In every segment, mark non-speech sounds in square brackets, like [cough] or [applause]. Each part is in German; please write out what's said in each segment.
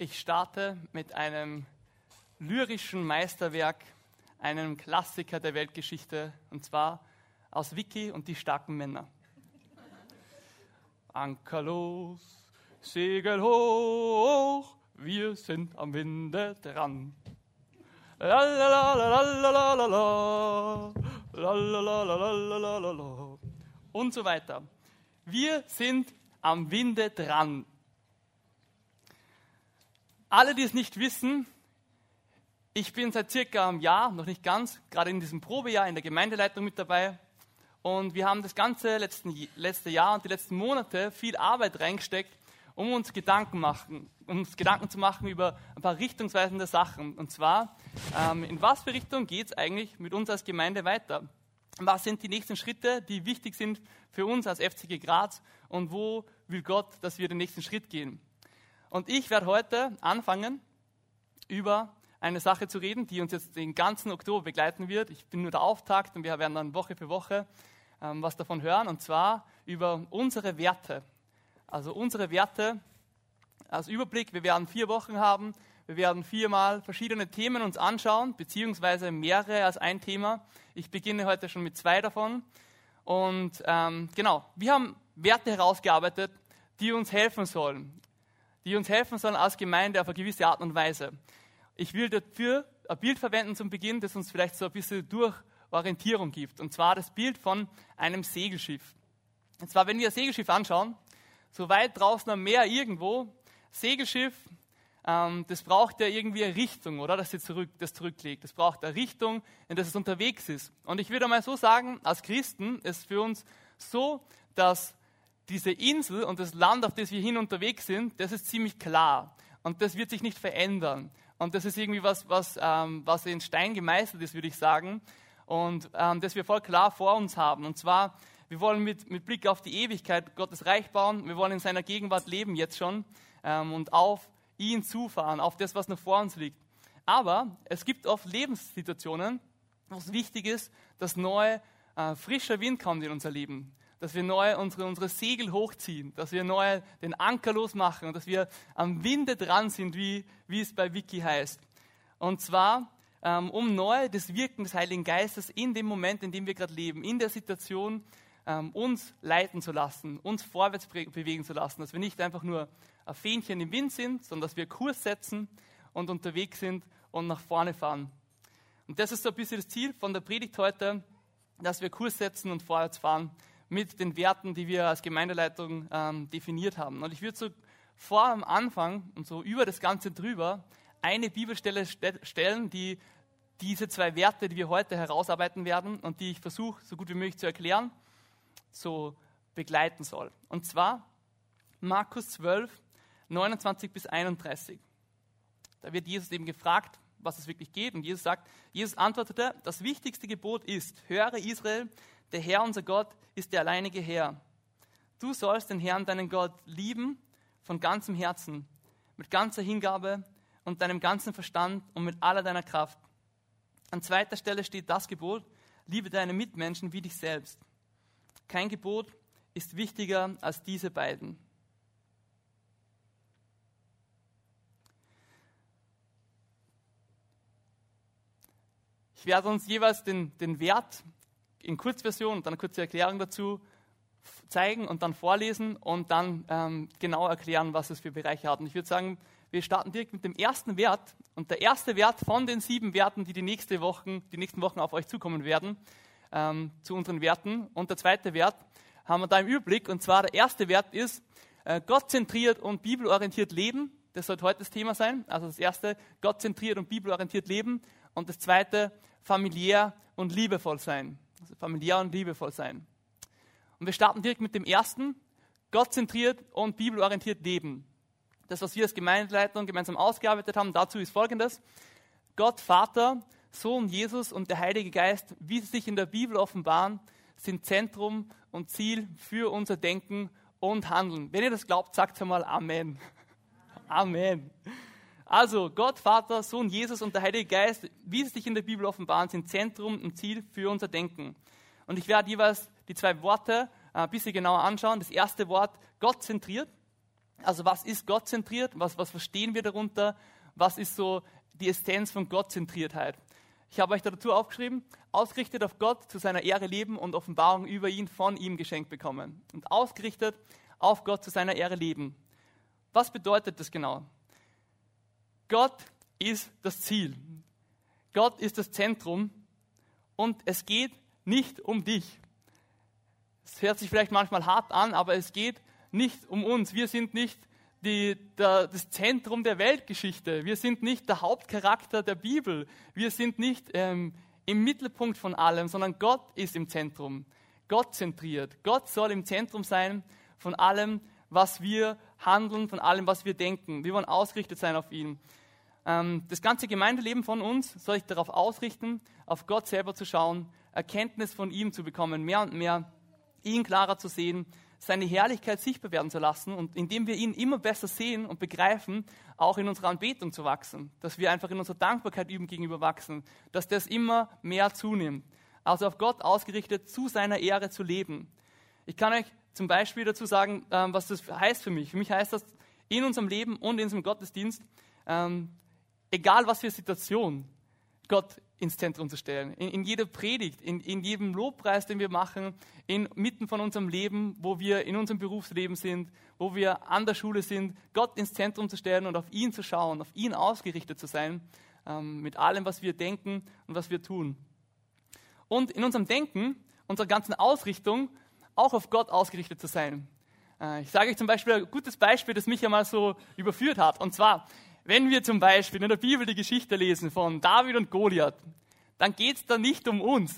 Ich starte mit einem lyrischen Meisterwerk, einem Klassiker der Weltgeschichte, und zwar aus Vicky und die starken Männer. Ankerlos, Segel hoch, wir sind am Winde dran. Und so weiter. Wir sind am Winde dran. Alle, die es nicht wissen, ich bin seit circa einem Jahr, noch nicht ganz, gerade in diesem Probejahr in der Gemeindeleitung mit dabei. Und wir haben das ganze letzten, letzte Jahr und die letzten Monate viel Arbeit reingesteckt, um uns Gedanken, machen, uns Gedanken zu machen über ein paar richtungsweisende Sachen. Und zwar, ähm, in was für Richtung geht es eigentlich mit uns als Gemeinde weiter? Was sind die nächsten Schritte, die wichtig sind für uns als FCG Graz? Und wo will Gott, dass wir den nächsten Schritt gehen? Und ich werde heute anfangen, über eine Sache zu reden, die uns jetzt den ganzen Oktober begleiten wird. Ich bin nur der Auftakt und wir werden dann Woche für Woche ähm, was davon hören, und zwar über unsere Werte. Also unsere Werte als Überblick. Wir werden vier Wochen haben. Wir werden viermal verschiedene Themen uns anschauen, beziehungsweise mehrere als ein Thema. Ich beginne heute schon mit zwei davon. Und ähm, genau, wir haben Werte herausgearbeitet, die uns helfen sollen, die uns helfen sollen als Gemeinde auf eine gewisse Art und Weise. Ich will dafür ein Bild verwenden zum Beginn, das uns vielleicht so ein bisschen Durchorientierung gibt. Und zwar das Bild von einem Segelschiff. Und zwar, wenn wir ein Segelschiff anschauen, so weit draußen am Meer irgendwo, Segelschiff, ähm, das braucht ja irgendwie eine Richtung, oder? Dass sie zurück, das zurücklegt. Das braucht eine Richtung, in der es unterwegs ist. Und ich würde mal so sagen, als Christen ist für uns so, dass diese Insel und das Land, auf das wir hin unterwegs sind, das ist ziemlich klar. Und das wird sich nicht verändern. Und das ist irgendwie was, was, ähm, was in Stein gemeißelt ist, würde ich sagen. Und ähm, das wir voll klar vor uns haben. Und zwar, wir wollen mit, mit Blick auf die Ewigkeit Gottes Reich bauen. Wir wollen in seiner Gegenwart leben jetzt schon ähm, und auf ihn zufahren, auf das, was noch vor uns liegt. Aber es gibt oft Lebenssituationen, wo es wichtig ist, dass neu äh, frischer Wind kommt in unser Leben dass wir neu unsere, unsere Segel hochziehen, dass wir neu den Anker losmachen und dass wir am Winde dran sind, wie, wie es bei Wiki heißt. Und zwar, ähm, um neu das Wirken des Heiligen Geistes in dem Moment, in dem wir gerade leben, in der Situation, ähm, uns leiten zu lassen, uns vorwärts bewegen zu lassen, dass wir nicht einfach nur ein Fähnchen im Wind sind, sondern dass wir Kurs setzen und unterwegs sind und nach vorne fahren. Und das ist so ein bisschen das Ziel von der Predigt heute, dass wir Kurs setzen und vorwärts fahren mit den Werten, die wir als Gemeindeleitung ähm, definiert haben. Und ich würde so vor am Anfang und so über das Ganze drüber eine Bibelstelle stellen, die diese zwei Werte, die wir heute herausarbeiten werden und die ich versuche, so gut wie möglich zu erklären, so begleiten soll. Und zwar Markus 12, 29 bis 31. Da wird Jesus eben gefragt, was es wirklich geht. Und Jesus sagt, Jesus antwortete, das wichtigste Gebot ist, höre Israel, der Herr, unser Gott, ist der alleinige Herr. Du sollst den Herrn, deinen Gott, lieben von ganzem Herzen, mit ganzer Hingabe und deinem ganzen Verstand und mit aller deiner Kraft. An zweiter Stelle steht das Gebot, liebe deine Mitmenschen wie dich selbst. Kein Gebot ist wichtiger als diese beiden. Ich werde uns jeweils den, den Wert in Kurzversion und dann eine kurze Erklärung dazu zeigen und dann vorlesen und dann ähm, genau erklären, was es für Bereiche hat. Und ich würde sagen, wir starten direkt mit dem ersten Wert. Und der erste Wert von den sieben Werten, die die, nächste Wochen, die nächsten Wochen auf euch zukommen werden, ähm, zu unseren Werten. Und der zweite Wert haben wir da im Überblick. Und zwar der erste Wert ist äh, gottzentriert und bibelorientiert leben. Das sollte heute das Thema sein. Also das erste, gottzentriert und bibelorientiert leben. Und das zweite, familiär und liebevoll sein. Also familiär und liebevoll sein. Und wir starten direkt mit dem ersten, gottzentriert und bibelorientiert leben. Das, was wir als Gemeindeleitung gemeinsam ausgearbeitet haben, dazu ist folgendes. Gott, Vater, Sohn Jesus und der Heilige Geist, wie sie sich in der Bibel offenbaren, sind Zentrum und Ziel für unser Denken und Handeln. Wenn ihr das glaubt, sagt einmal Amen. [laughs] Amen. Also Gott, Vater, Sohn, Jesus und der Heilige Geist, wie sie sich in der Bibel offenbaren, sind Zentrum und Ziel für unser Denken. Und ich werde jeweils die zwei Worte äh, ein bisschen genauer anschauen. Das erste Wort, Gott zentriert. Also was ist gottzentriert? Was, was verstehen wir darunter? Was ist so die Essenz von Gottzentriertheit? Ich habe euch dazu aufgeschrieben, ausgerichtet auf Gott, zu seiner Ehre leben und Offenbarung über ihn von ihm geschenkt bekommen. Und ausgerichtet auf Gott, zu seiner Ehre leben. Was bedeutet das genau? Gott ist das Ziel. Gott ist das Zentrum und es geht nicht um dich. Es hört sich vielleicht manchmal hart an, aber es geht nicht um uns. Wir sind nicht die, der, das Zentrum der Weltgeschichte. Wir sind nicht der Hauptcharakter der Bibel. Wir sind nicht ähm, im Mittelpunkt von allem, sondern Gott ist im Zentrum. Gott zentriert. Gott soll im Zentrum sein von allem, was wir handeln, von allem, was wir denken. Wir wollen ausgerichtet sein auf ihn. Ähm, das ganze Gemeindeleben von uns soll sich darauf ausrichten, auf Gott selber zu schauen, Erkenntnis von ihm zu bekommen, mehr und mehr ihn klarer zu sehen, seine Herrlichkeit sichtbar werden zu lassen und indem wir ihn immer besser sehen und begreifen, auch in unserer Anbetung zu wachsen, dass wir einfach in unserer Dankbarkeit üben gegenüber wachsen, dass das immer mehr zunimmt. Also auf Gott ausgerichtet, zu seiner Ehre zu leben. Ich kann euch zum Beispiel dazu sagen, ähm, was das heißt für mich. Für mich heißt das in unserem Leben und in unserem Gottesdienst, ähm, egal was für Situation, Gott ins Zentrum zu stellen. In, in jeder Predigt, in, in, jedem Lobpreis, den wir machen, inmitten von unserem Leben, wo wir in unserem Berufsleben sind, wo wir an der Schule sind, Gott ins Zentrum zu stellen und auf ihn zu schauen, auf ihn ausgerichtet zu sein, ähm, mit allem, was wir denken und was wir tun. Und in unserem Denken, unserer ganzen Ausrichtung, auch auf Gott ausgerichtet zu sein. Äh, ich sage euch zum Beispiel ein gutes Beispiel, das mich ja mal so überführt hat. Und zwar, wenn wir zum Beispiel in der Bibel die Geschichte lesen von David und Goliath, dann geht es da nicht um uns.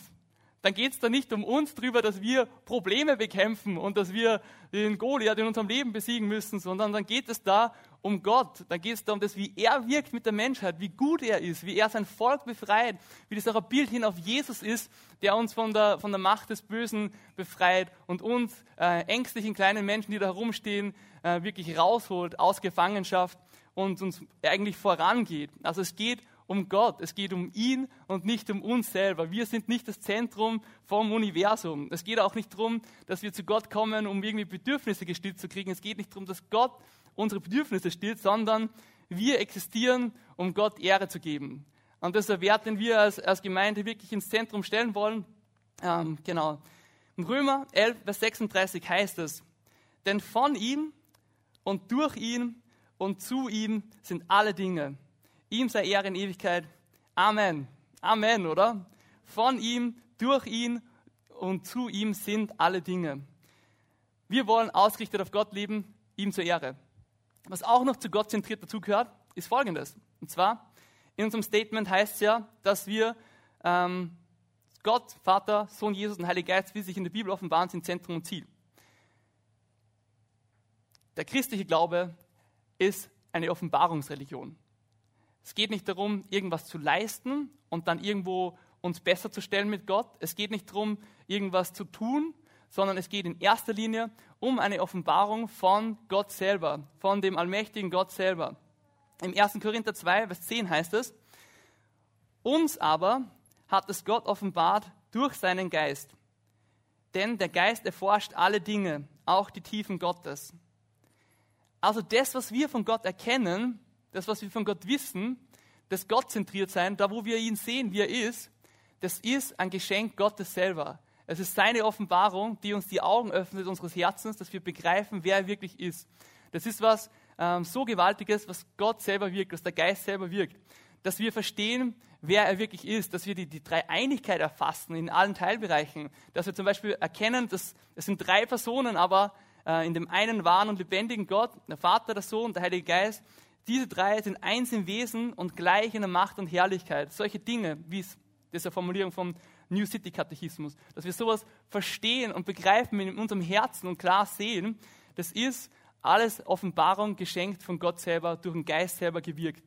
Dann geht es da nicht um uns darüber, dass wir Probleme bekämpfen und dass wir den Goliath in unserem Leben besiegen müssen, sondern dann geht es da um Gott. Dann geht es da um das, wie er wirkt mit der Menschheit, wie gut er ist, wie er sein Volk befreit, wie das auch ein Bild hin auf Jesus ist, der uns von der, von der Macht des Bösen befreit und uns äh, ängstlichen kleinen Menschen, die da herumstehen, äh, wirklich rausholt aus Gefangenschaft und uns eigentlich vorangeht. Also es geht um Gott, es geht um ihn und nicht um uns selber. Wir sind nicht das Zentrum vom Universum. Es geht auch nicht darum, dass wir zu Gott kommen, um irgendwie Bedürfnisse gestillt zu kriegen. Es geht nicht darum, dass Gott unsere Bedürfnisse stillt, sondern wir existieren, um Gott Ehre zu geben. Und das ist der Wert, den wir als, als Gemeinde wirklich ins Zentrum stellen wollen. Ähm, genau. In Römer 11, Vers 36 heißt es, denn von ihm und durch ihn und zu ihm sind alle Dinge. Ihm sei Ehre in Ewigkeit. Amen. Amen, oder? Von ihm, durch ihn und zu ihm sind alle Dinge. Wir wollen ausgerichtet auf Gott leben, ihm zur Ehre. Was auch noch zu Gott zentriert dazugehört, ist folgendes. Und zwar, in unserem Statement heißt es ja, dass wir ähm, Gott, Vater, Sohn Jesus und Heiliger Geist, wie sich in der Bibel offenbaren, sind Zentrum und Ziel. Der christliche Glaube ist eine Offenbarungsreligion. Es geht nicht darum, irgendwas zu leisten und dann irgendwo uns besser zu stellen mit Gott. Es geht nicht darum, irgendwas zu tun, sondern es geht in erster Linie um eine Offenbarung von Gott selber, von dem allmächtigen Gott selber. Im 1. Korinther 2, Vers 10 heißt es, uns aber hat es Gott offenbart durch seinen Geist. Denn der Geist erforscht alle Dinge, auch die Tiefen Gottes. Also das, was wir von Gott erkennen, das, was wir von Gott wissen, das Gottzentriert sein, da wo wir ihn sehen, wie er ist, das ist ein Geschenk Gottes selber. Es ist seine Offenbarung, die uns die Augen öffnet unseres Herzens, dass wir begreifen, wer er wirklich ist. Das ist was ähm, so Gewaltiges, was Gott selber wirkt, was der Geist selber wirkt. Dass wir verstehen, wer er wirklich ist, dass wir die, die Dreieinigkeit erfassen in allen Teilbereichen, dass wir zum Beispiel erkennen, dass es sind drei Personen, aber äh, in dem einen wahren und lebendigen Gott, der Vater, der Sohn, der Heilige Geist. Diese drei sind eins im Wesen und gleich in der Macht und Herrlichkeit. Solche Dinge, wie es diese Formulierung vom New City Katechismus, dass wir sowas verstehen und begreifen in unserem Herzen und klar sehen, das ist alles Offenbarung geschenkt von Gott selber, durch den Geist selber gewirkt.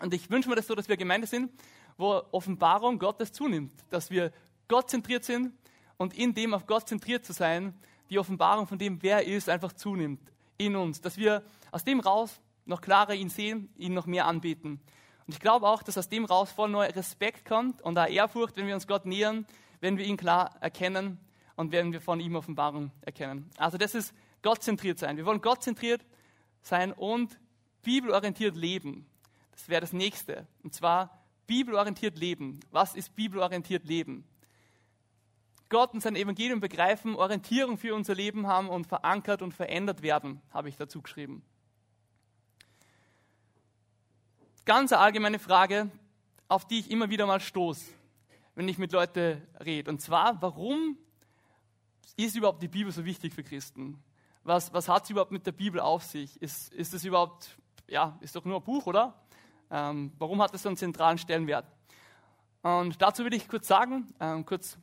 Und ich wünsche mir das so, dass wir Gemeinde sind, wo Offenbarung Gottes zunimmt, dass wir Gott zentriert sind und in dem auf Gott zentriert zu sein, die Offenbarung von dem, wer er ist, einfach zunimmt in uns. Dass wir aus dem raus noch klarer ihn sehen, ihn noch mehr anbeten. Und ich glaube auch, dass aus dem raus voll neuer Respekt kommt und auch Ehrfurcht, wenn wir uns Gott nähern, wenn wir ihn klar erkennen und wenn wir von ihm Offenbarung erkennen. Also das ist gottzentriert sein. Wir wollen gottzentriert sein und bibelorientiert leben. Das wäre das nächste. Und zwar bibelorientiert leben. Was ist bibelorientiert leben? Gott und sein Evangelium begreifen, Orientierung für unser Leben haben und verankert und verändert werden, habe ich dazu geschrieben. Ganz eine allgemeine Frage, auf die ich immer wieder mal stoße, wenn ich mit Leuten rede. Und zwar, warum ist überhaupt die Bibel so wichtig für Christen? Was, was hat es überhaupt mit der Bibel auf sich? Ist, ist es überhaupt, ja, ist doch nur ein Buch, oder? Ähm, warum hat es so einen zentralen Stellenwert? Und dazu will ich kurz sagen, ähm, kurz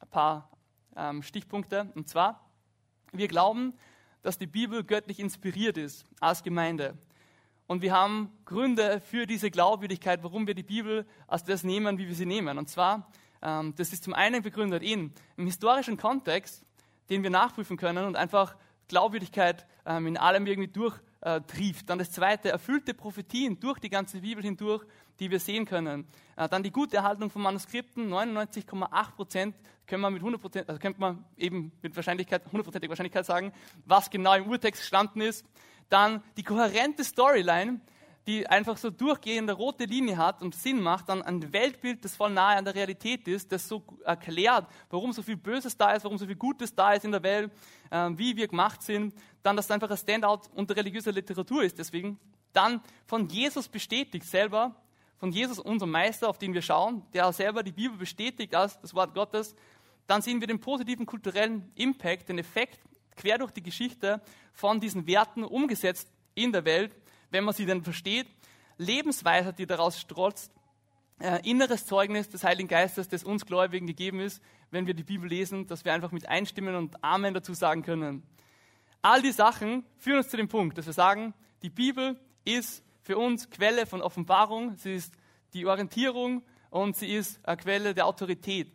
ein paar ähm, Stichpunkte. Und zwar, wir glauben, dass die Bibel göttlich inspiriert ist als Gemeinde. Und wir haben Gründe für diese Glaubwürdigkeit, warum wir die Bibel als das nehmen, wie wir sie nehmen. Und zwar, ähm, das ist zum einen begründet in im historischen Kontext, den wir nachprüfen können und einfach Glaubwürdigkeit ähm, in allem irgendwie durch äh. Dann das zweite, erfüllte Prophetien durch die ganze Bibel hindurch, die wir sehen können. Äh, dann die gute Erhaltung von Manuskripten, 99,8 Prozent können wir mit 100 Prozent, also könnte man eben mit Wahrscheinlichkeit, 100%iger Wahrscheinlichkeit sagen, was genau im Urtext gestanden ist. Dann die kohärente Storyline, die einfach so durchgehende rote Linie hat und Sinn macht, dann ein Weltbild, das voll nahe an der Realität ist, das so erklärt, warum so viel Böses da ist, warum so viel Gutes da ist in der Welt, äh, wie wir gemacht sind, dann, dass es einfach ein Standout unter religiöser Literatur ist, deswegen, dann von Jesus bestätigt selber, von Jesus, unserem Meister, auf den wir schauen, der selber die Bibel bestätigt als das Wort Gottes, dann sehen wir den positiven kulturellen Impact, den Effekt quer durch die Geschichte von diesen Werten umgesetzt in der Welt wenn man sie denn versteht, Lebensweisheit, die daraus strotzt, äh, inneres Zeugnis des Heiligen Geistes, das uns Gläubigen gegeben ist, wenn wir die Bibel lesen, dass wir einfach mit einstimmen und Amen dazu sagen können. All die Sachen führen uns zu dem Punkt, dass wir sagen, die Bibel ist für uns Quelle von Offenbarung, sie ist die Orientierung und sie ist eine Quelle der Autorität.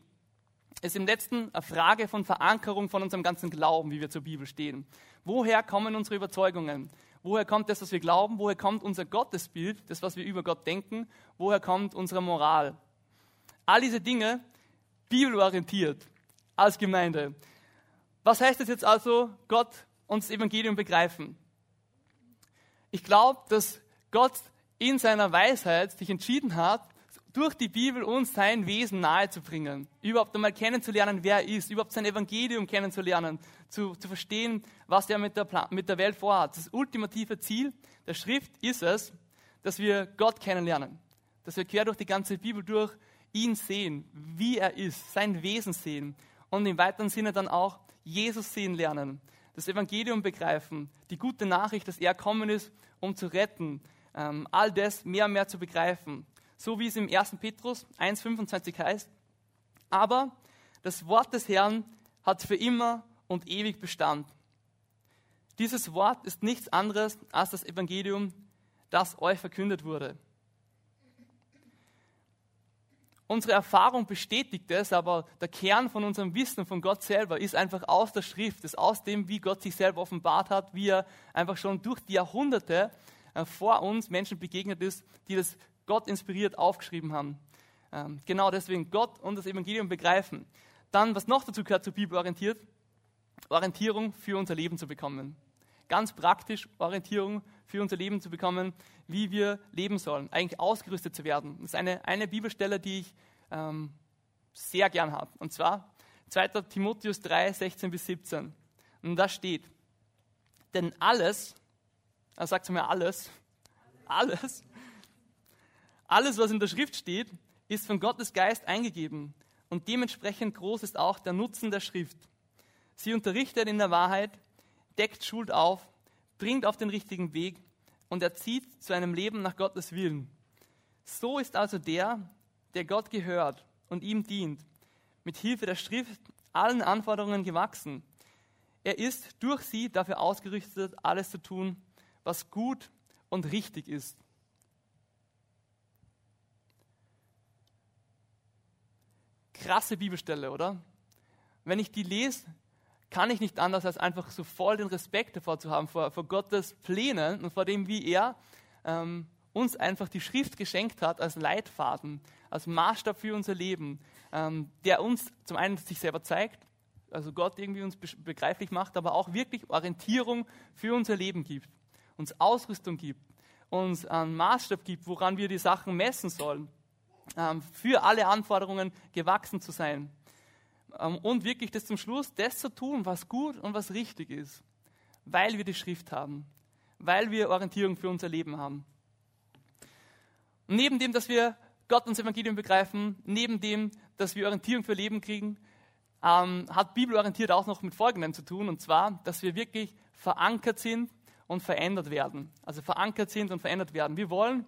Es ist im letzten eine Frage von Verankerung von unserem ganzen Glauben, wie wir zur Bibel stehen. Woher kommen unsere Überzeugungen? Woher kommt das, was wir glauben? Woher kommt unser Gottesbild, das, was wir über Gott denken? Woher kommt unsere Moral? All diese Dinge bibelorientiert als Gemeinde. Was heißt es jetzt also, Gott und das Evangelium begreifen? Ich glaube, dass Gott in seiner Weisheit sich entschieden hat, durch die Bibel uns sein Wesen nahezubringen, überhaupt einmal kennenzulernen, wer er ist, überhaupt sein Evangelium kennenzulernen, zu, zu verstehen, was er mit der, mit der Welt vorhat. Das ultimative Ziel der Schrift ist es, dass wir Gott kennenlernen, dass wir quer durch die ganze Bibel durch ihn sehen, wie er ist, sein Wesen sehen und im weiteren Sinne dann auch Jesus sehen lernen, das Evangelium begreifen, die gute Nachricht, dass er kommen ist, um zu retten, ähm, all das mehr und mehr zu begreifen so wie es im 1. Petrus 1.25 heißt. Aber das Wort des Herrn hat für immer und ewig Bestand. Dieses Wort ist nichts anderes als das Evangelium, das euch verkündet wurde. Unsere Erfahrung bestätigt es, aber der Kern von unserem Wissen von Gott selber ist einfach aus der Schrift, ist aus dem, wie Gott sich selber offenbart hat, wie er einfach schon durch die Jahrhunderte äh, vor uns Menschen begegnet ist, die das Gott inspiriert aufgeschrieben haben. Ähm, genau deswegen Gott und das Evangelium begreifen. Dann, was noch dazu gehört, zur Bibel orientiert, Orientierung für unser Leben zu bekommen. Ganz praktisch Orientierung für unser Leben zu bekommen, wie wir leben sollen, eigentlich ausgerüstet zu werden. Das ist eine, eine Bibelstelle, die ich ähm, sehr gern habe. Und zwar 2. Timotheus 3, 16 bis 17. Und da steht, denn alles, er sagt zu mir alles, alles, alles, was in der Schrift steht, ist von Gottes Geist eingegeben und dementsprechend groß ist auch der Nutzen der Schrift. Sie unterrichtet in der Wahrheit, deckt Schuld auf, bringt auf den richtigen Weg und erzieht zu einem Leben nach Gottes Willen. So ist also der, der Gott gehört und ihm dient, mit Hilfe der Schrift allen Anforderungen gewachsen. Er ist durch sie dafür ausgerüstet, alles zu tun, was gut und richtig ist. Krasse Bibelstelle, oder? Wenn ich die lese, kann ich nicht anders, als einfach so voll den Respekt davor zu haben, vor, vor Gottes Plänen und vor dem, wie er ähm, uns einfach die Schrift geschenkt hat als Leitfaden, als Maßstab für unser Leben, ähm, der uns zum einen sich selber zeigt, also Gott irgendwie uns begreiflich macht, aber auch wirklich Orientierung für unser Leben gibt. uns Ausrüstung gibt, uns einen Maßstab gibt, woran wir die Sachen messen sollen, ähm, für alle Anforderungen gewachsen zu sein ähm, und wirklich das zum Schluss, das zu tun, was gut und was richtig ist, weil wir die Schrift haben, weil wir Orientierung für unser Leben haben. Und neben dem, dass wir Gott und das Evangelium begreifen, neben dem, dass wir Orientierung für Leben kriegen, ähm, hat Bibelorientiert auch noch mit Folgendem zu tun, und zwar, dass wir wirklich verankert sind und verändert werden. Also verankert sind und verändert werden. Wir wollen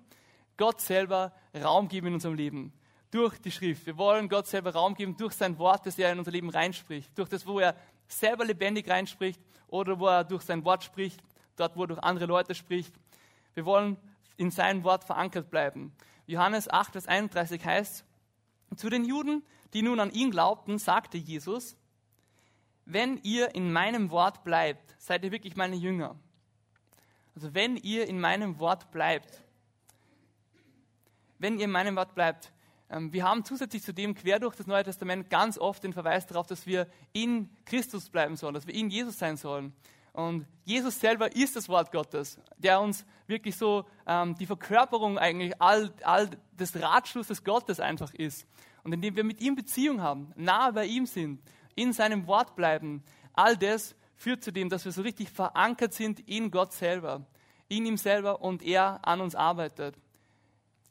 Gott selber Raum geben in unserem Leben. Durch die Schrift. Wir wollen Gott selber Raum geben durch sein Wort, das er in unser Leben reinspricht. Durch das, wo er selber lebendig reinspricht oder wo er durch sein Wort spricht, dort, wo er durch andere Leute spricht. Wir wollen in sein Wort verankert bleiben. Johannes 8, Vers 31 heißt, zu den Juden, die nun an ihn glaubten, sagte Jesus, wenn ihr in meinem Wort bleibt, seid ihr wirklich meine Jünger. Also wenn ihr in meinem Wort bleibt, wenn ihr in meinem Wort bleibt, ähm, wir haben zusätzlich zu dem quer durch das Neue Testament ganz oft den Verweis darauf, dass wir in Christus bleiben sollen, dass wir in Jesus sein sollen. Und Jesus selber ist das Wort Gottes, der uns wirklich so ähm, die Verkörperung eigentlich all, all des Ratschlusses Gottes einfach ist. Und indem wir mit ihm Beziehung haben, nahe bei ihm sind, in seinem Wort bleiben, all das führt zu dem, dass wir so richtig verankert sind in Gott selber, in ihm selber und er an uns arbeitet.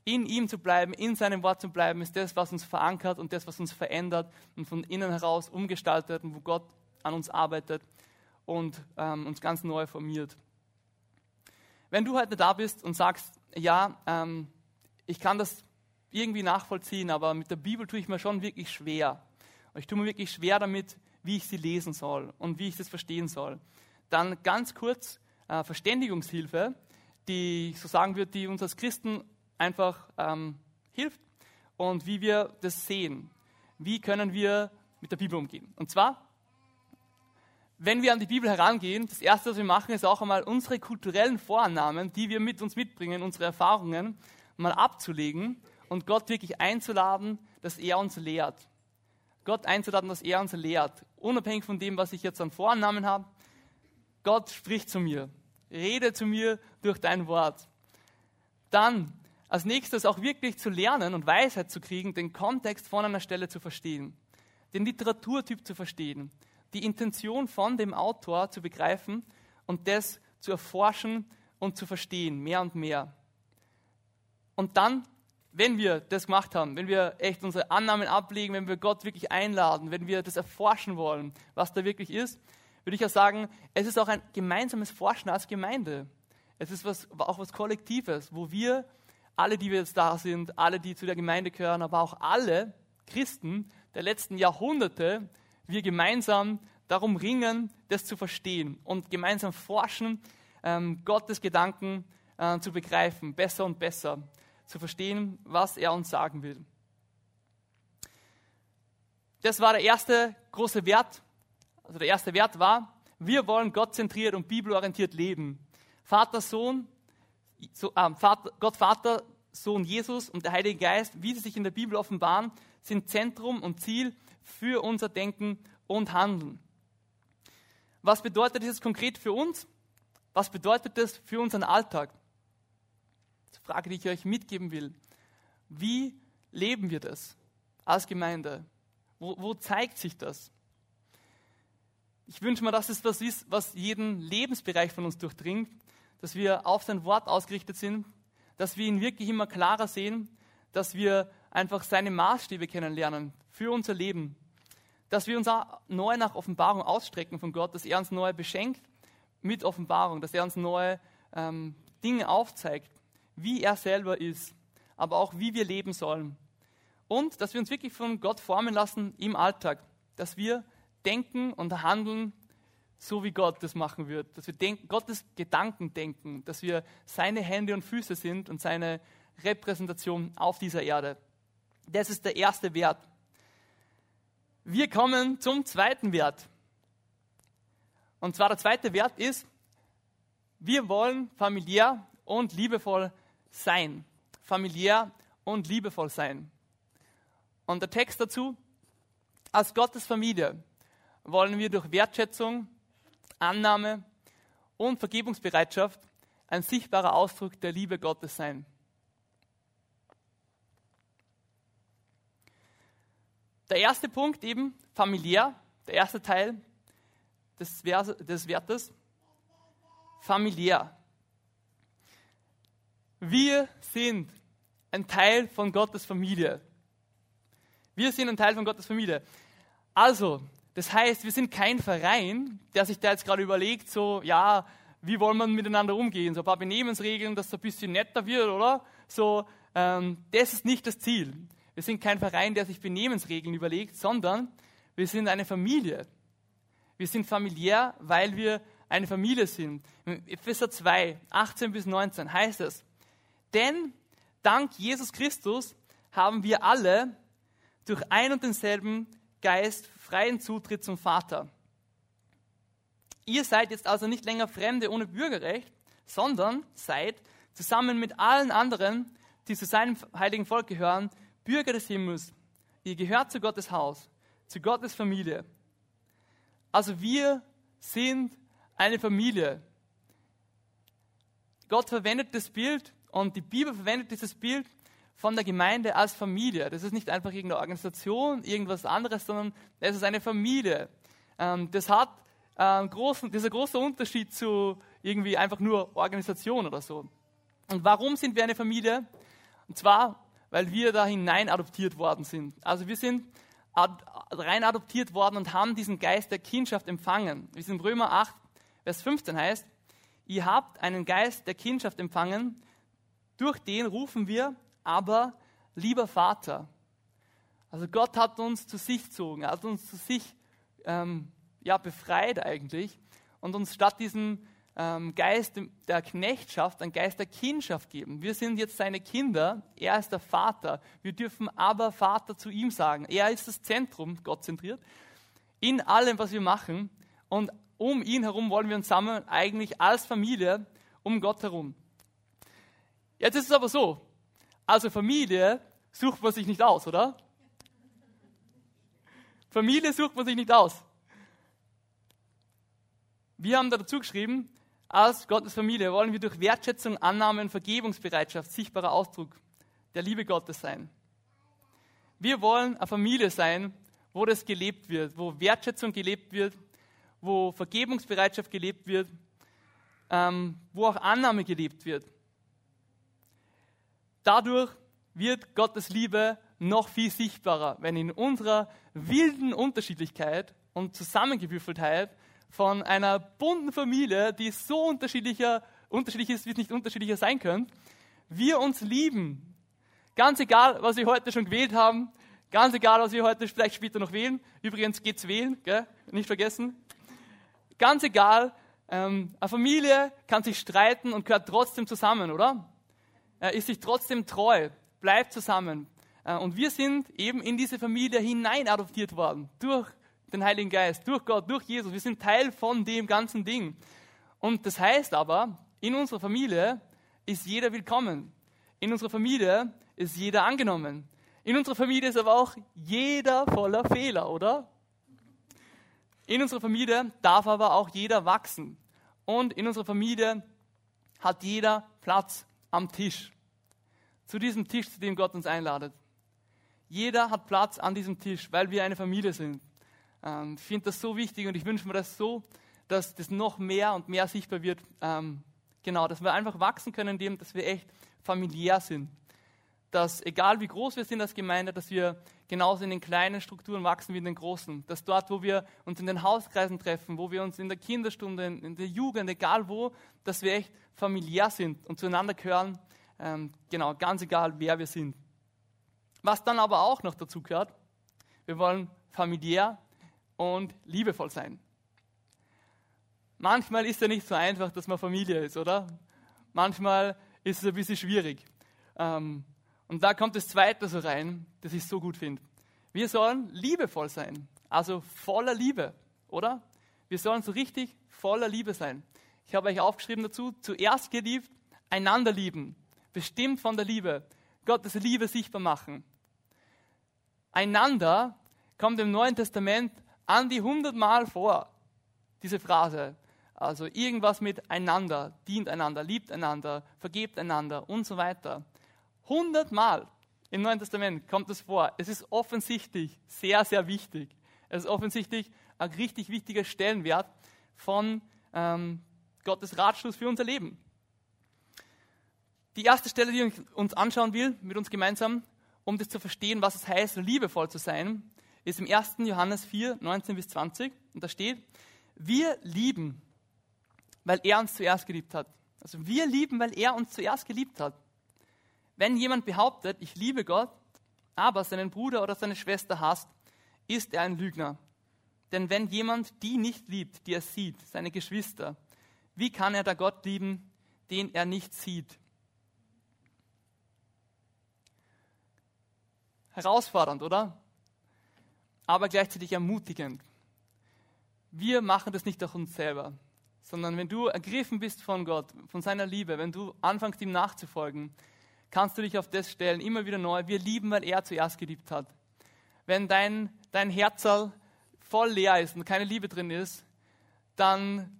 In ihm zu bleiben, in seinem Wort zu bleiben, ist das, was uns verankert und das, was uns verändert und von innen heraus umgestaltet und wo Gott an uns arbeitet und ähm, uns ganz neu formiert. Wenn du heute da bist und sagst, ja, ähm, ich kann das irgendwie nachvollziehen, aber mit der Bibel tue ich mir schon wirklich schwer. Ich tue mir wirklich schwer damit, wie ich sie lesen soll und wie ich das verstehen soll. Dann ganz kurz äh, Verständigungshilfe, die ich so sagen würde, die uns als Christen einfach ähm, hilft und wie wir das sehen. Wie können wir mit der Bibel umgehen? Und zwar wenn wir an die Bibel herangehen, das Erste, was wir machen, ist auch einmal unsere kulturellen Vorannahmen, die wir mit uns mitbringen, unsere Erfahrungen, mal abzulegen und Gott wirklich einzuladen, dass er uns lehrt. Gott einzuladen, dass er uns lehrt. Unabhängig von dem, was ich jetzt an Vorannahmen habe. Gott spricht zu mir. Rede zu mir durch dein Wort. Dann als nächstes auch wirklich zu lernen und Weisheit zu kriegen, den Kontext von einer Stelle zu verstehen. Den Literaturtyp zu verstehen die Intention von dem Autor zu begreifen und das zu erforschen und zu verstehen, mehr und mehr. Und dann, wenn wir das gemacht haben, wenn wir echt unsere Annahmen ablegen, wenn wir Gott wirklich einladen, wenn wir das erforschen wollen, was da wirklich ist, würde ich auch sagen, es ist auch ein gemeinsames Forschen als Gemeinde. Es ist was, auch was Kollektives, wo wir, alle, die wir jetzt da sind, alle, die zu der Gemeinde gehören, aber auch alle Christen der letzten Jahrhunderte wir gemeinsam darum ringen, das zu verstehen und gemeinsam forschen, ähm, Gottes Gedanken äh, zu begreifen, besser und besser zu verstehen, was er uns sagen will. Das war der erste große Wert. Also der erste Wert war, wir wollen gottzentriert und bibelorientiert leben. Vater, Sohn, so, äh, Vater, Gott Vater, Sohn Jesus und der Heilige Geist, wie sie sich in der Bibel offenbaren, sind Zentrum und Ziel für unser Denken und Handeln. Was bedeutet das konkret für uns? Was bedeutet das für unseren Alltag? Das eine Frage, die ich euch mitgeben will. Wie leben wir das als Gemeinde? Wo, wo zeigt sich das? Ich wünsche mir, dass es was ist, was jeden Lebensbereich von uns durchdringt, dass wir auf sein Wort ausgerichtet sind, dass wir ihn wirklich immer klarer sehen, dass wir einfach seine Maßstäbe kennenlernen für unser Leben, dass wir uns auch neu nach Offenbarung ausstrecken von Gott, dass er uns neu beschenkt mit Offenbarung, dass er uns neue ähm, Dinge aufzeigt, wie er selber ist, aber auch wie wir leben sollen. Und dass wir uns wirklich von Gott formen lassen im Alltag, dass wir denken und handeln, so wie Gott das machen wird, dass wir denken, Gottes Gedanken denken, dass wir seine Hände und Füße sind und seine Repräsentation auf dieser Erde. Das ist der erste Wert. Wir kommen zum zweiten Wert. Und zwar der zweite Wert ist, wir wollen familiär und liebevoll sein. Familiär und liebevoll sein. Und der Text dazu, als Gottes Familie wollen wir durch Wertschätzung, Annahme und Vergebungsbereitschaft ein sichtbarer Ausdruck der Liebe Gottes sein. Der erste Punkt eben familiär, der erste Teil des, Vers, des Wertes, familiär. Wir sind ein Teil von Gottes Familie. Wir sind ein Teil von Gottes Familie. Also, das heißt, wir sind kein Verein, der sich da jetzt gerade überlegt, so, ja, wie wollen wir miteinander umgehen? So ein paar Benehmensregeln, dass es ein bisschen netter wird, oder? So, ähm, das ist nicht das Ziel. Wir sind kein Verein, der sich Benehmensregeln überlegt, sondern wir sind eine Familie. Wir sind familiär, weil wir eine Familie sind. In Epheser 2, 18 bis 19 heißt es, denn dank Jesus Christus haben wir alle durch ein und denselben Geist freien Zutritt zum Vater. Ihr seid jetzt also nicht länger Fremde ohne Bürgerrecht, sondern seid zusammen mit allen anderen, die zu seinem heiligen Volk gehören, Bürger des Himmels. Ihr gehört zu Gottes Haus, zu Gottes Familie. Also wir sind eine Familie. Gott verwendet das Bild und die Bibel verwendet dieses Bild von der Gemeinde als Familie. Das ist nicht einfach irgendeine Organisation, irgendwas anderes, sondern es ist eine Familie. Ähm, das hat einen großen, dieser große Unterschied zu irgendwie einfach nur Organisation oder so. Und warum sind wir eine Familie? Und zwar, weil wir da hinein adoptiert worden sind. Also wir sind ad, rein adoptiert worden und haben diesen Geist der Kindschaft empfangen. Wie es in Römer 8, Vers 15 heißt, ihr habt einen Geist der Kindschaft empfangen, durch den rufen wir, aber lieber Vater. Also Gott hat uns zu sich gezogen, hat uns zu sich ähm, ja, befreit eigentlich und uns statt diesem ähm, Geist der Knechtschaft einen Geist der Kindschaft geben. Wir sind jetzt seine Kinder, er ist der Vater. Wir dürfen aber Vater zu ihm sagen. Er ist das Zentrum, Gott zentriert, in allem, was wir machen. Und um ihn herum wollen wir uns sammeln, eigentlich als Familie um Gott herum. Jetzt ist es aber so, also Familie sucht man sich nicht aus, oder? Familie sucht man sich nicht aus. Wir haben dazu geschrieben, als Gottes Familie wollen wir durch Wertschätzung, Annahme und Vergebungsbereitschaft sichtbarer Ausdruck der Liebe Gottes sein. Wir wollen eine Familie sein, wo das gelebt wird, wo Wertschätzung gelebt wird, wo Vergebungsbereitschaft gelebt wird, ähm, wo auch Annahme gelebt wird. Dadurch wird Gottes Liebe noch viel sichtbarer, wenn in unserer wilden Unterschiedlichkeit und Zusammengewürfeltheit von einer bunten Familie, die so unterschiedlicher, unterschiedlich ist, wie es nicht unterschiedlicher sein könnte, wir uns lieben. Ganz egal, was wir heute schon gewählt haben, ganz egal, was wir heute vielleicht später noch wählen. Übrigens geht's wählen, gell? nicht vergessen. Ganz egal, ähm, eine Familie kann sich streiten und gehört trotzdem zusammen, oder? Äh, ist sich trotzdem treu, bleibt zusammen. Äh, und wir sind eben in diese Familie hinein adoptiert worden, durch den Heiligen Geist, durch Gott, durch Jesus. Wir sind Teil von dem ganzen Ding. Und das heißt aber, in unserer Familie ist jeder willkommen. In unserer Familie ist jeder angenommen. In unserer Familie ist aber auch jeder voller Fehler, oder? In unserer Familie darf aber auch jeder wachsen. Und in unserer Familie hat jeder Platz am Tisch. Zu diesem Tisch, zu dem Gott uns einladet. Jeder hat Platz an diesem Tisch, weil wir eine Familie sind. Ähm, ich finde das so wichtig und ich wünsche mir das so, dass das noch mehr und mehr sichtbar wird. Ähm, genau, dass wir einfach wachsen können, indem dass wir echt familiär sind. Dass egal wie groß wir sind als Gemeinde, dass wir genauso in den kleinen Strukturen wachsen wie in den großen. Dass dort, wo wir uns in den Hauskreisen treffen, wo wir uns in der Kinderstunde, in der Jugend, egal wo, dass wir echt familiär sind und zueinander gehören. Ähm, genau, ganz egal, wer wir sind. Was dann aber auch noch dazu gehört, wir wollen familiär und liebevoll sein. Manchmal ist ja nicht so einfach, dass man Familie ist, oder? Manchmal ist es ein bisschen schwierig. Ähm, und da kommt das Zweite so rein, das ich so gut finde. Wir sollen liebevoll sein, also voller Liebe, oder? Wir sollen so richtig voller Liebe sein. Ich habe euch aufgeschrieben dazu, zuerst geliebt, einander lieben, bestimmt von der Liebe, Gottes Liebe sichtbar machen. Einander kommt im Neuen Testament an die hundertmal vor, diese Phrase. Also irgendwas mit einander, dient einander, liebt einander, vergebt einander und so weiter. Hundertmal im Neuen Testament kommt es vor. Es ist offensichtlich sehr, sehr wichtig. Es ist offensichtlich ein richtig wichtiger Stellenwert von ähm, Gottes Ratschluss für unser Leben. Die erste Stelle, die ich uns anschauen will, mit uns gemeinsam, um das zu verstehen, was es heißt, liebevoll zu sein, ist im 1. Johannes 4, 19 bis 20. Und da steht, wir lieben, weil er uns zuerst geliebt hat. Also wir lieben, weil er uns zuerst geliebt hat. Wenn jemand behauptet, ich liebe Gott, aber seinen Bruder oder seine Schwester hasst, ist er ein Lügner. Denn wenn jemand die nicht liebt, die er sieht, seine Geschwister, wie kann er da Gott lieben, den er nicht sieht? Herausfordernd, oder? Aber gleichzeitig ermutigend. Wir machen das nicht durch uns selber, sondern wenn du ergriffen bist von Gott, von seiner Liebe, wenn du anfängst, ihm nachzufolgen, kannst du dich auf das stellen, immer wieder neu. Wir lieben, weil er zuerst geliebt hat. Wenn dein, dein Herzl voll leer ist und keine Liebe drin ist, dann,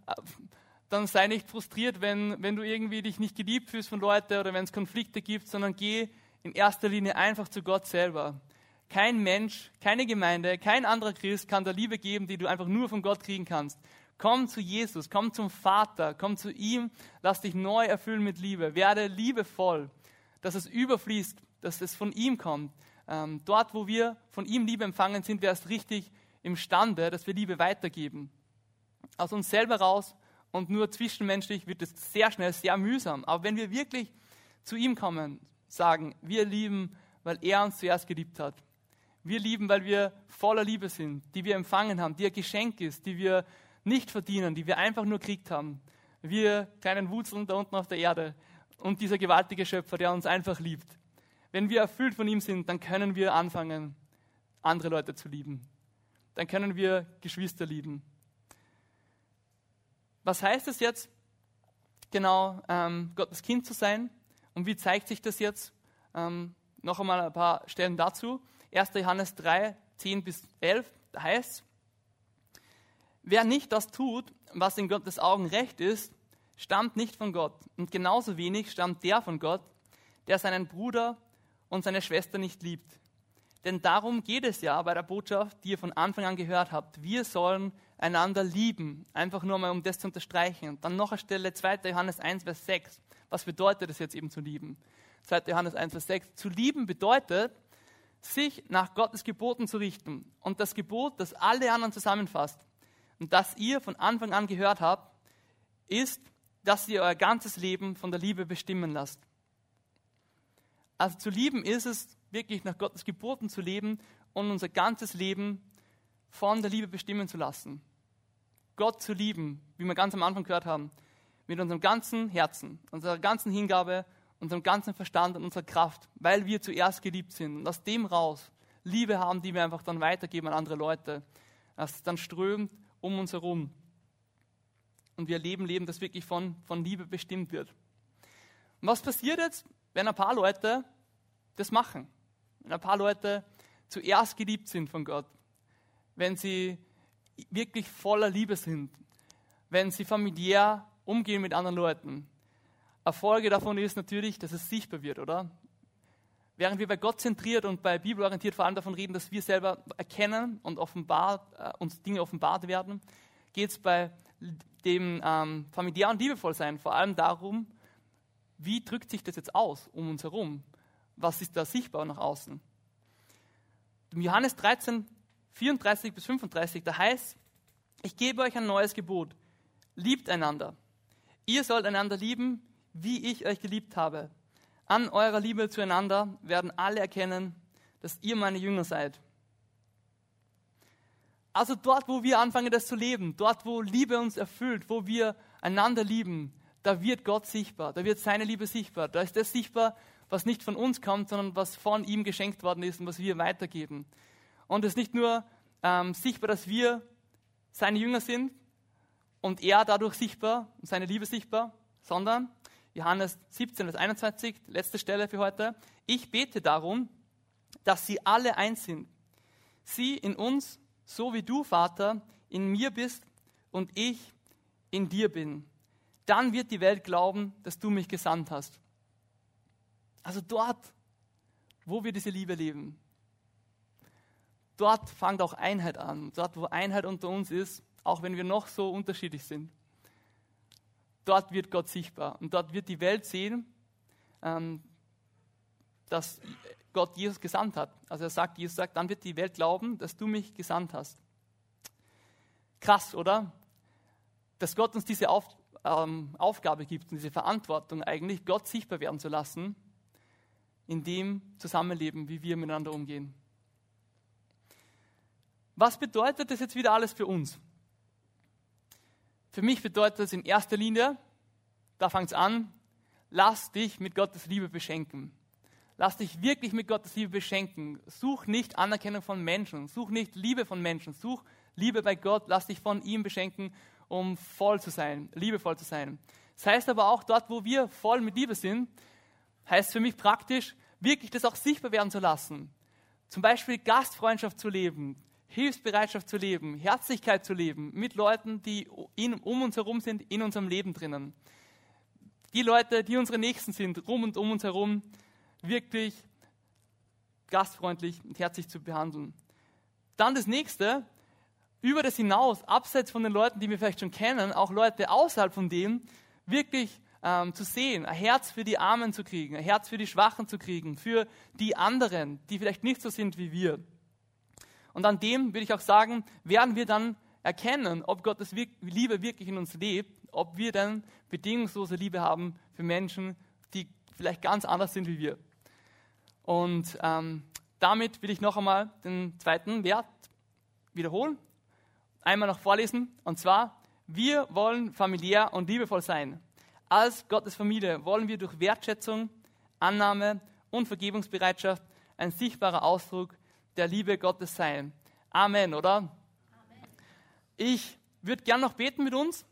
dann sei nicht frustriert, wenn, wenn du irgendwie dich nicht geliebt fühlst von Leuten oder wenn es Konflikte gibt, sondern geh in erster Linie einfach zu Gott selber. Kein Mensch, keine Gemeinde, kein anderer Christ kann dir Liebe geben, die du einfach nur von Gott kriegen kannst. Komm zu Jesus, komm zum Vater, komm zu ihm, lass dich neu erfüllen mit Liebe, werde liebevoll, dass es überfließt, dass es von ihm kommt. Ähm, dort, wo wir von ihm Liebe empfangen, sind wir erst richtig imstande, dass wir Liebe weitergeben. Aus uns selber raus und nur zwischenmenschlich wird es sehr schnell sehr mühsam. Aber wenn wir wirklich zu ihm kommen, sagen, wir lieben, weil er uns zuerst geliebt hat. Wir lieben, weil wir voller Liebe sind, die wir empfangen haben, die ein Geschenk ist, die wir nicht verdienen, die wir einfach nur gekriegt haben. Wir kleinen Wurzeln da unten auf der Erde und dieser gewaltige Schöpfer, der uns einfach liebt. Wenn wir erfüllt von ihm sind, dann können wir anfangen, andere Leute zu lieben. Dann können wir Geschwister lieben. Was heißt es jetzt, genau ähm, Gottes Kind zu sein? Und wie zeigt sich das jetzt? Ähm, noch einmal ein paar Stellen dazu. 1. Johannes 3, 10 bis 11, da heißt wer nicht das tut, was in Gottes Augen recht ist, stammt nicht von Gott. Und genauso wenig stammt der von Gott, der seinen Bruder und seine Schwester nicht liebt. Denn darum geht es ja bei der Botschaft, die ihr von Anfang an gehört habt. Wir sollen einander lieben. Einfach nur mal, um das zu unterstreichen. Und dann noch eine Stelle, 2. Johannes 1, Vers 6. Was bedeutet es jetzt eben zu lieben? 2. Johannes 1, Vers 6. Zu lieben bedeutet, sich nach Gottes Geboten zu richten. Und das Gebot, das alle anderen zusammenfasst und das ihr von Anfang an gehört habt, ist, dass ihr euer ganzes Leben von der Liebe bestimmen lasst. Also zu lieben ist es, wirklich nach Gottes Geboten zu leben und unser ganzes Leben von der Liebe bestimmen zu lassen. Gott zu lieben, wie wir ganz am Anfang gehört haben, mit unserem ganzen Herzen, unserer ganzen Hingabe, unserem ganzen Verstand und unserer Kraft, weil wir zuerst geliebt sind und aus dem raus Liebe haben, die wir einfach dann weitergeben an andere Leute, das dann strömt um uns herum und wir leben Leben, das wirklich von, von Liebe bestimmt wird. Und was passiert jetzt, wenn ein paar Leute das machen? Wenn ein paar Leute zuerst geliebt sind von Gott, wenn sie wirklich voller Liebe sind, wenn sie familiär umgehen mit anderen Leuten. Erfolge davon ist natürlich, dass es sichtbar wird, oder? Während wir bei Gott zentriert und bei Bibel orientiert vor allem davon reden, dass wir selber erkennen und offenbar, äh, uns Dinge offenbart werden, geht es bei dem ähm, familiär und liebevoll sein vor allem darum, wie drückt sich das jetzt aus um uns herum? Was ist da sichtbar nach außen? Im Johannes 13, 34 bis 35, da heißt, ich gebe euch ein neues Gebot. Liebt einander. Ihr sollt einander lieben, wie ich euch geliebt habe. An eurer Liebe zueinander werden alle erkennen, dass ihr meine Jünger seid. Also dort, wo wir anfangen, das zu leben, dort, wo Liebe uns erfüllt, wo wir einander lieben, da wird Gott sichtbar, da wird seine Liebe sichtbar. Da ist das sichtbar, was nicht von uns kommt, sondern was von ihm geschenkt worden ist und was wir weitergeben. Und es ist nicht nur ähm, sichtbar, dass wir seine Jünger sind, und er dadurch sichtbar und seine Liebe sichtbar, sondern Johannes 17, Vers 21, letzte Stelle für heute. Ich bete darum, dass sie alle eins sind. Sie in uns, so wie du, Vater, in mir bist und ich in dir bin, dann wird die Welt glauben, dass du mich gesandt hast. Also dort, wo wir diese Liebe leben, dort fängt auch Einheit an. Dort, wo Einheit unter uns ist, auch wenn wir noch so unterschiedlich sind, dort wird Gott sichtbar. Und dort wird die Welt sehen, ähm, dass Gott Jesus gesandt hat. Also er sagt, Jesus sagt, dann wird die Welt glauben, dass du mich gesandt hast. Krass, oder? Dass Gott uns diese Auf, ähm, Aufgabe gibt und diese Verantwortung eigentlich, Gott sichtbar werden zu lassen, in dem Zusammenleben, wie wir miteinander umgehen. Was bedeutet das jetzt wieder alles für uns? Für mich bedeutet das in erster Linie, da fängt es an, lass dich mit Gottes Liebe beschenken. Lass dich wirklich mit Gottes Liebe beschenken. Such nicht Anerkennung von Menschen, such nicht Liebe von Menschen, such Liebe bei Gott, lass dich von ihm beschenken, um voll zu sein, liebevoll zu sein. Das heißt aber auch, dort, wo wir voll mit Liebe sind, heißt für mich praktisch, wirklich das auch sichtbar werden zu lassen. Zum Beispiel Gastfreundschaft zu leben, Hilfsbereitschaft zu leben, Herzlichkeit zu leben mit Leuten, die in, um uns herum sind, in unserem Leben drinnen. Die Leute, die unsere Nächsten sind, rum und um uns herum, wirklich gastfreundlich und herzlich zu behandeln. Dann das nächste, über das hinaus, abseits von den Leuten, die wir vielleicht schon kennen, auch Leute außerhalb von dem, wirklich ähm, zu sehen, ein Herz für die Armen zu kriegen, ein Herz für die Schwachen zu kriegen, für die anderen, die vielleicht nicht so sind wie wir. Und an dem würde ich auch sagen, werden wir dann erkennen, ob Gottes Liebe wirklich in uns lebt, ob wir dann bedingungslose Liebe haben für Menschen, die vielleicht ganz anders sind wie wir. Und ähm, damit will ich noch einmal den zweiten Wert wiederholen, einmal noch vorlesen. Und zwar, wir wollen familiär und liebevoll sein. Als Gottes Familie wollen wir durch Wertschätzung, Annahme und Vergebungsbereitschaft ein sichtbarer Ausdruck der Liebe Gottes sein. Amen, oder? Amen. Ich würde gern noch beten mit uns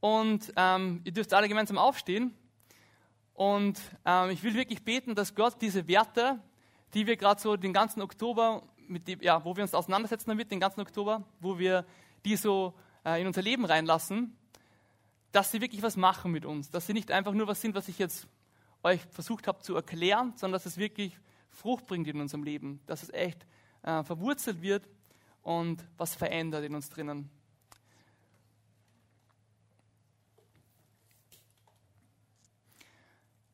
und ähm, ihr dürft alle gemeinsam aufstehen. Und ähm, ich will wirklich beten, dass Gott diese Werte, die wir gerade so den ganzen Oktober, mit dem, ja, wo wir uns auseinandersetzen damit, den ganzen Oktober, wo wir die so äh, in unser Leben reinlassen, dass sie wirklich was machen mit uns. Dass sie nicht einfach nur was sind, was ich jetzt euch versucht habe zu erklären, sondern dass es wirklich Frucht bringt in unserem Leben. Dass es echt äh, verwurzelt wird und was verändert in uns drinnen.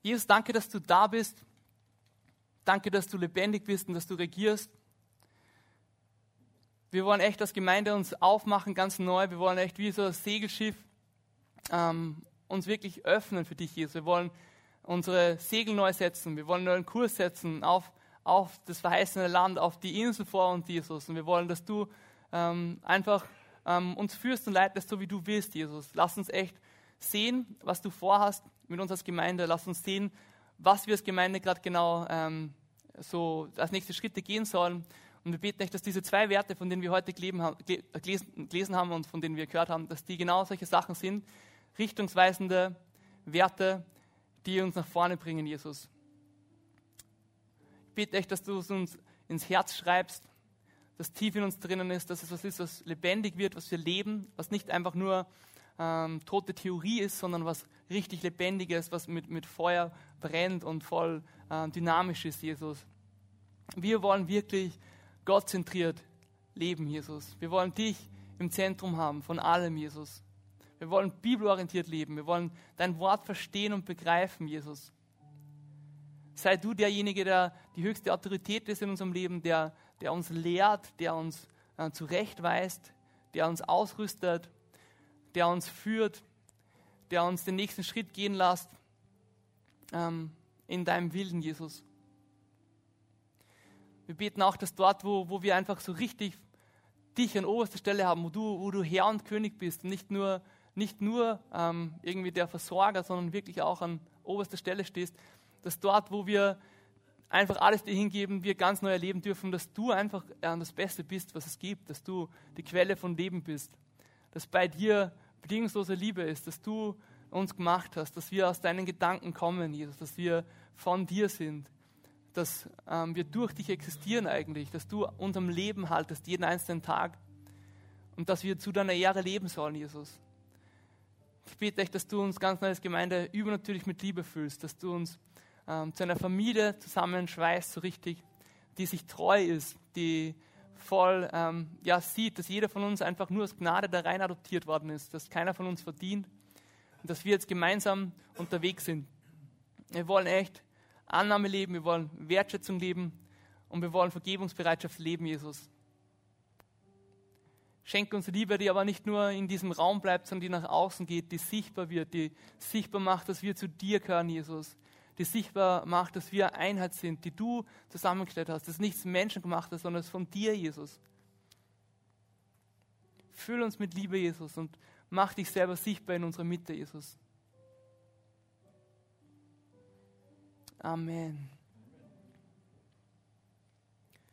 Jesus, danke, dass du da bist. Danke, dass du lebendig bist und dass du regierst. Wir wollen echt als Gemeinde uns aufmachen, ganz neu. Wir wollen echt wie so ein Segelschiff ähm, uns wirklich öffnen für dich, Jesus. Wir wollen unsere Segel neu setzen. Wir wollen einen neuen Kurs setzen auf auf das verheißene Land, auf die Insel vor uns, Jesus. Und wir wollen, dass du ähm, einfach ähm, uns führst und leitest, so wie du willst, Jesus. Lass uns echt sehen, was du vorhast mit uns als Gemeinde. Lass uns sehen, was wir als Gemeinde gerade genau ähm, so als nächste Schritte gehen sollen. Und wir beten echt, dass diese zwei Werte, von denen wir heute gelesen haben und von denen wir gehört haben, dass die genau solche Sachen sind, richtungsweisende Werte, die uns nach vorne bringen, Jesus bitte echt, dass du es uns ins Herz schreibst, dass tief in uns drinnen ist, dass es was ist, was lebendig wird, was wir leben, was nicht einfach nur ähm, tote Theorie ist, sondern was richtig lebendiges, was mit, mit Feuer brennt und voll äh, dynamisch ist, Jesus. Wir wollen wirklich gottzentriert leben, Jesus. Wir wollen dich im Zentrum haben von allem, Jesus. Wir wollen bibelorientiert leben. Wir wollen dein Wort verstehen und begreifen, Jesus. Sei du derjenige, der die höchste Autorität ist in unserem Leben, der, der uns lehrt, der uns äh, zurechtweist, der uns ausrüstet, der uns führt, der uns den nächsten Schritt gehen lässt ähm, in deinem Willen, Jesus. Wir beten auch, dass dort, wo, wo wir einfach so richtig dich an oberster Stelle haben, wo du, wo du Herr und König bist und nicht nur, nicht nur ähm, irgendwie der Versorger, sondern wirklich auch an oberster Stelle stehst, dass dort, wo wir einfach alles dir hingeben, wir ganz neu erleben dürfen, dass du einfach das Beste bist, was es gibt, dass du die Quelle von Leben bist, dass bei dir bedingungslose Liebe ist, dass du uns gemacht hast, dass wir aus deinen Gedanken kommen, Jesus, dass wir von dir sind, dass ähm, wir durch dich existieren eigentlich, dass du unserem Leben haltest, jeden einzelnen Tag und dass wir zu deiner Ehre leben sollen, Jesus. Ich bete echt, dass du uns ganz neues Gemeinde übernatürlich mit Liebe fühlst, dass du uns ähm, zu einer Familie zusammenschweißt, so richtig, die sich treu ist, die voll ähm, ja, sieht, dass jeder von uns einfach nur aus Gnade da rein adoptiert worden ist, dass keiner von uns verdient und dass wir jetzt gemeinsam unterwegs sind. Wir wollen echt Annahme leben, wir wollen Wertschätzung leben und wir wollen Vergebungsbereitschaft leben, Jesus. Schenke uns Liebe, die aber nicht nur in diesem Raum bleibt, sondern die nach außen geht, die sichtbar wird, die sichtbar macht, dass wir zu dir gehören, Jesus. Die sichtbar macht, dass wir Einheit sind, die du zusammengestellt hast. Das ist nichts Menschengemachtes, sondern es ist von dir, Jesus. Füll uns mit Liebe, Jesus, und mach dich selber sichtbar in unserer Mitte, Jesus. Amen.